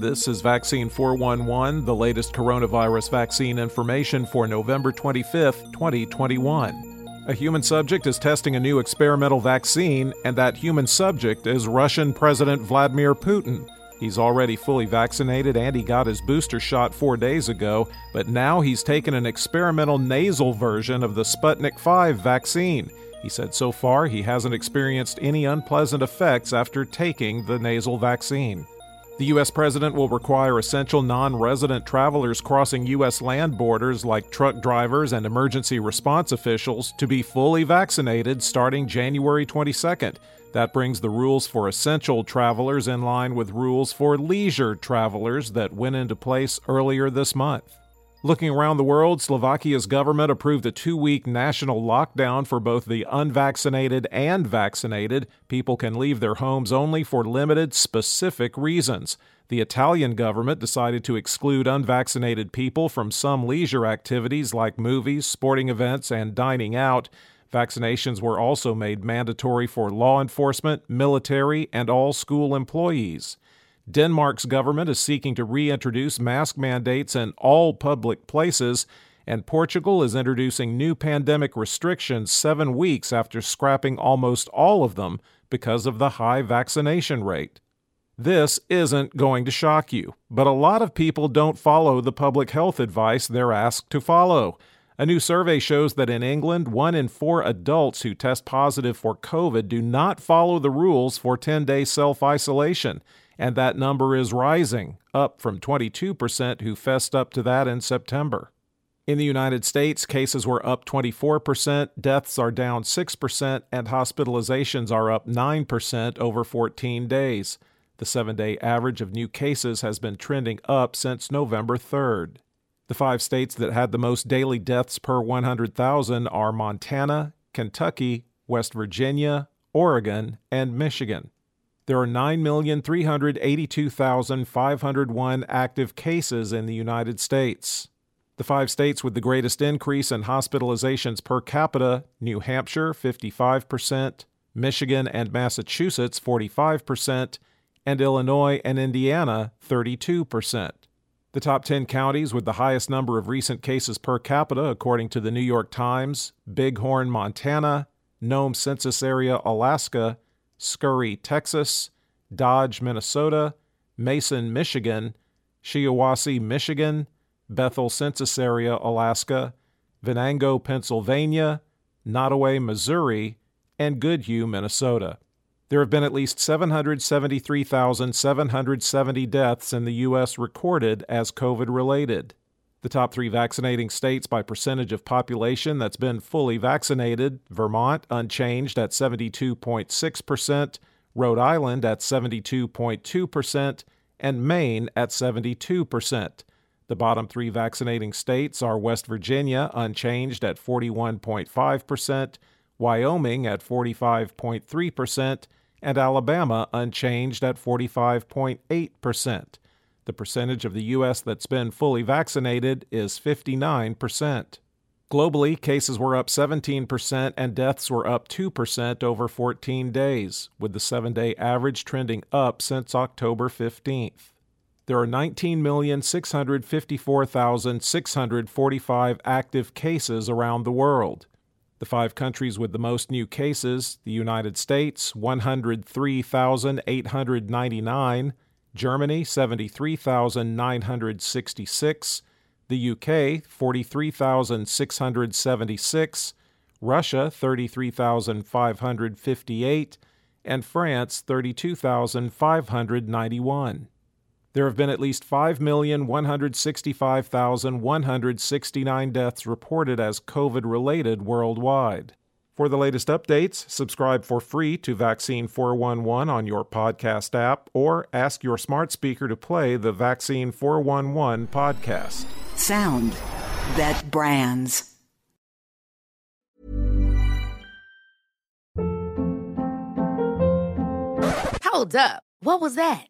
This is Vaccine 411, the latest coronavirus vaccine information for November 25th, 2021. A human subject is testing a new experimental vaccine, and that human subject is Russian President Vladimir Putin. He's already fully vaccinated and he got his booster shot four days ago, but now he's taken an experimental nasal version of the Sputnik V vaccine. He said so far he hasn't experienced any unpleasant effects after taking the nasal vaccine. The U.S. president will require essential non resident travelers crossing U.S. land borders, like truck drivers and emergency response officials, to be fully vaccinated starting January 22nd. That brings the rules for essential travelers in line with rules for leisure travelers that went into place earlier this month. Looking around the world, Slovakia's government approved a two week national lockdown for both the unvaccinated and vaccinated. People can leave their homes only for limited, specific reasons. The Italian government decided to exclude unvaccinated people from some leisure activities like movies, sporting events, and dining out. Vaccinations were also made mandatory for law enforcement, military, and all school employees. Denmark's government is seeking to reintroduce mask mandates in all public places, and Portugal is introducing new pandemic restrictions seven weeks after scrapping almost all of them because of the high vaccination rate. This isn't going to shock you, but a lot of people don't follow the public health advice they're asked to follow. A new survey shows that in England, one in four adults who test positive for COVID do not follow the rules for 10 day self isolation, and that number is rising, up from 22% who fessed up to that in September. In the United States, cases were up 24%, deaths are down 6%, and hospitalizations are up 9% over 14 days. The seven day average of new cases has been trending up since November 3rd. The five states that had the most daily deaths per 100,000 are Montana, Kentucky, West Virginia, Oregon, and Michigan. There are 9,382,501 active cases in the United States. The five states with the greatest increase in hospitalizations per capita New Hampshire, 55%, Michigan and Massachusetts, 45%, and Illinois and Indiana, 32%. The top 10 counties with the highest number of recent cases per capita, according to the New York Times Bighorn, Montana, Nome Census Area, Alaska, Scurry, Texas, Dodge, Minnesota, Mason, Michigan, Shiawassee, Michigan, Bethel Census Area, Alaska, Venango, Pennsylvania, Nodaway, Missouri, and Goodhue, Minnesota. There have been at least 773,770 deaths in the U.S. recorded as COVID related. The top three vaccinating states by percentage of population that's been fully vaccinated Vermont, unchanged at 72.6%, Rhode Island at 72.2%, and Maine at 72%. The bottom three vaccinating states are West Virginia, unchanged at 41.5%, Wyoming at 45.3%, and Alabama unchanged at 45.8%. The percentage of the U.S. that's been fully vaccinated is 59%. Globally, cases were up 17% and deaths were up 2% over 14 days, with the seven day average trending up since October 15th. There are 19,654,645 active cases around the world. The five countries with the most new cases the United States, 103,899, Germany, 73,966, the UK, 43,676, Russia, 33,558, and France, 32,591 there have been at least 5,165,169 deaths reported as COVID related worldwide. For the latest updates, subscribe for free to Vaccine 411 on your podcast app or ask your smart speaker to play the Vaccine 411 podcast. Sound that brands. Hold up. What was that?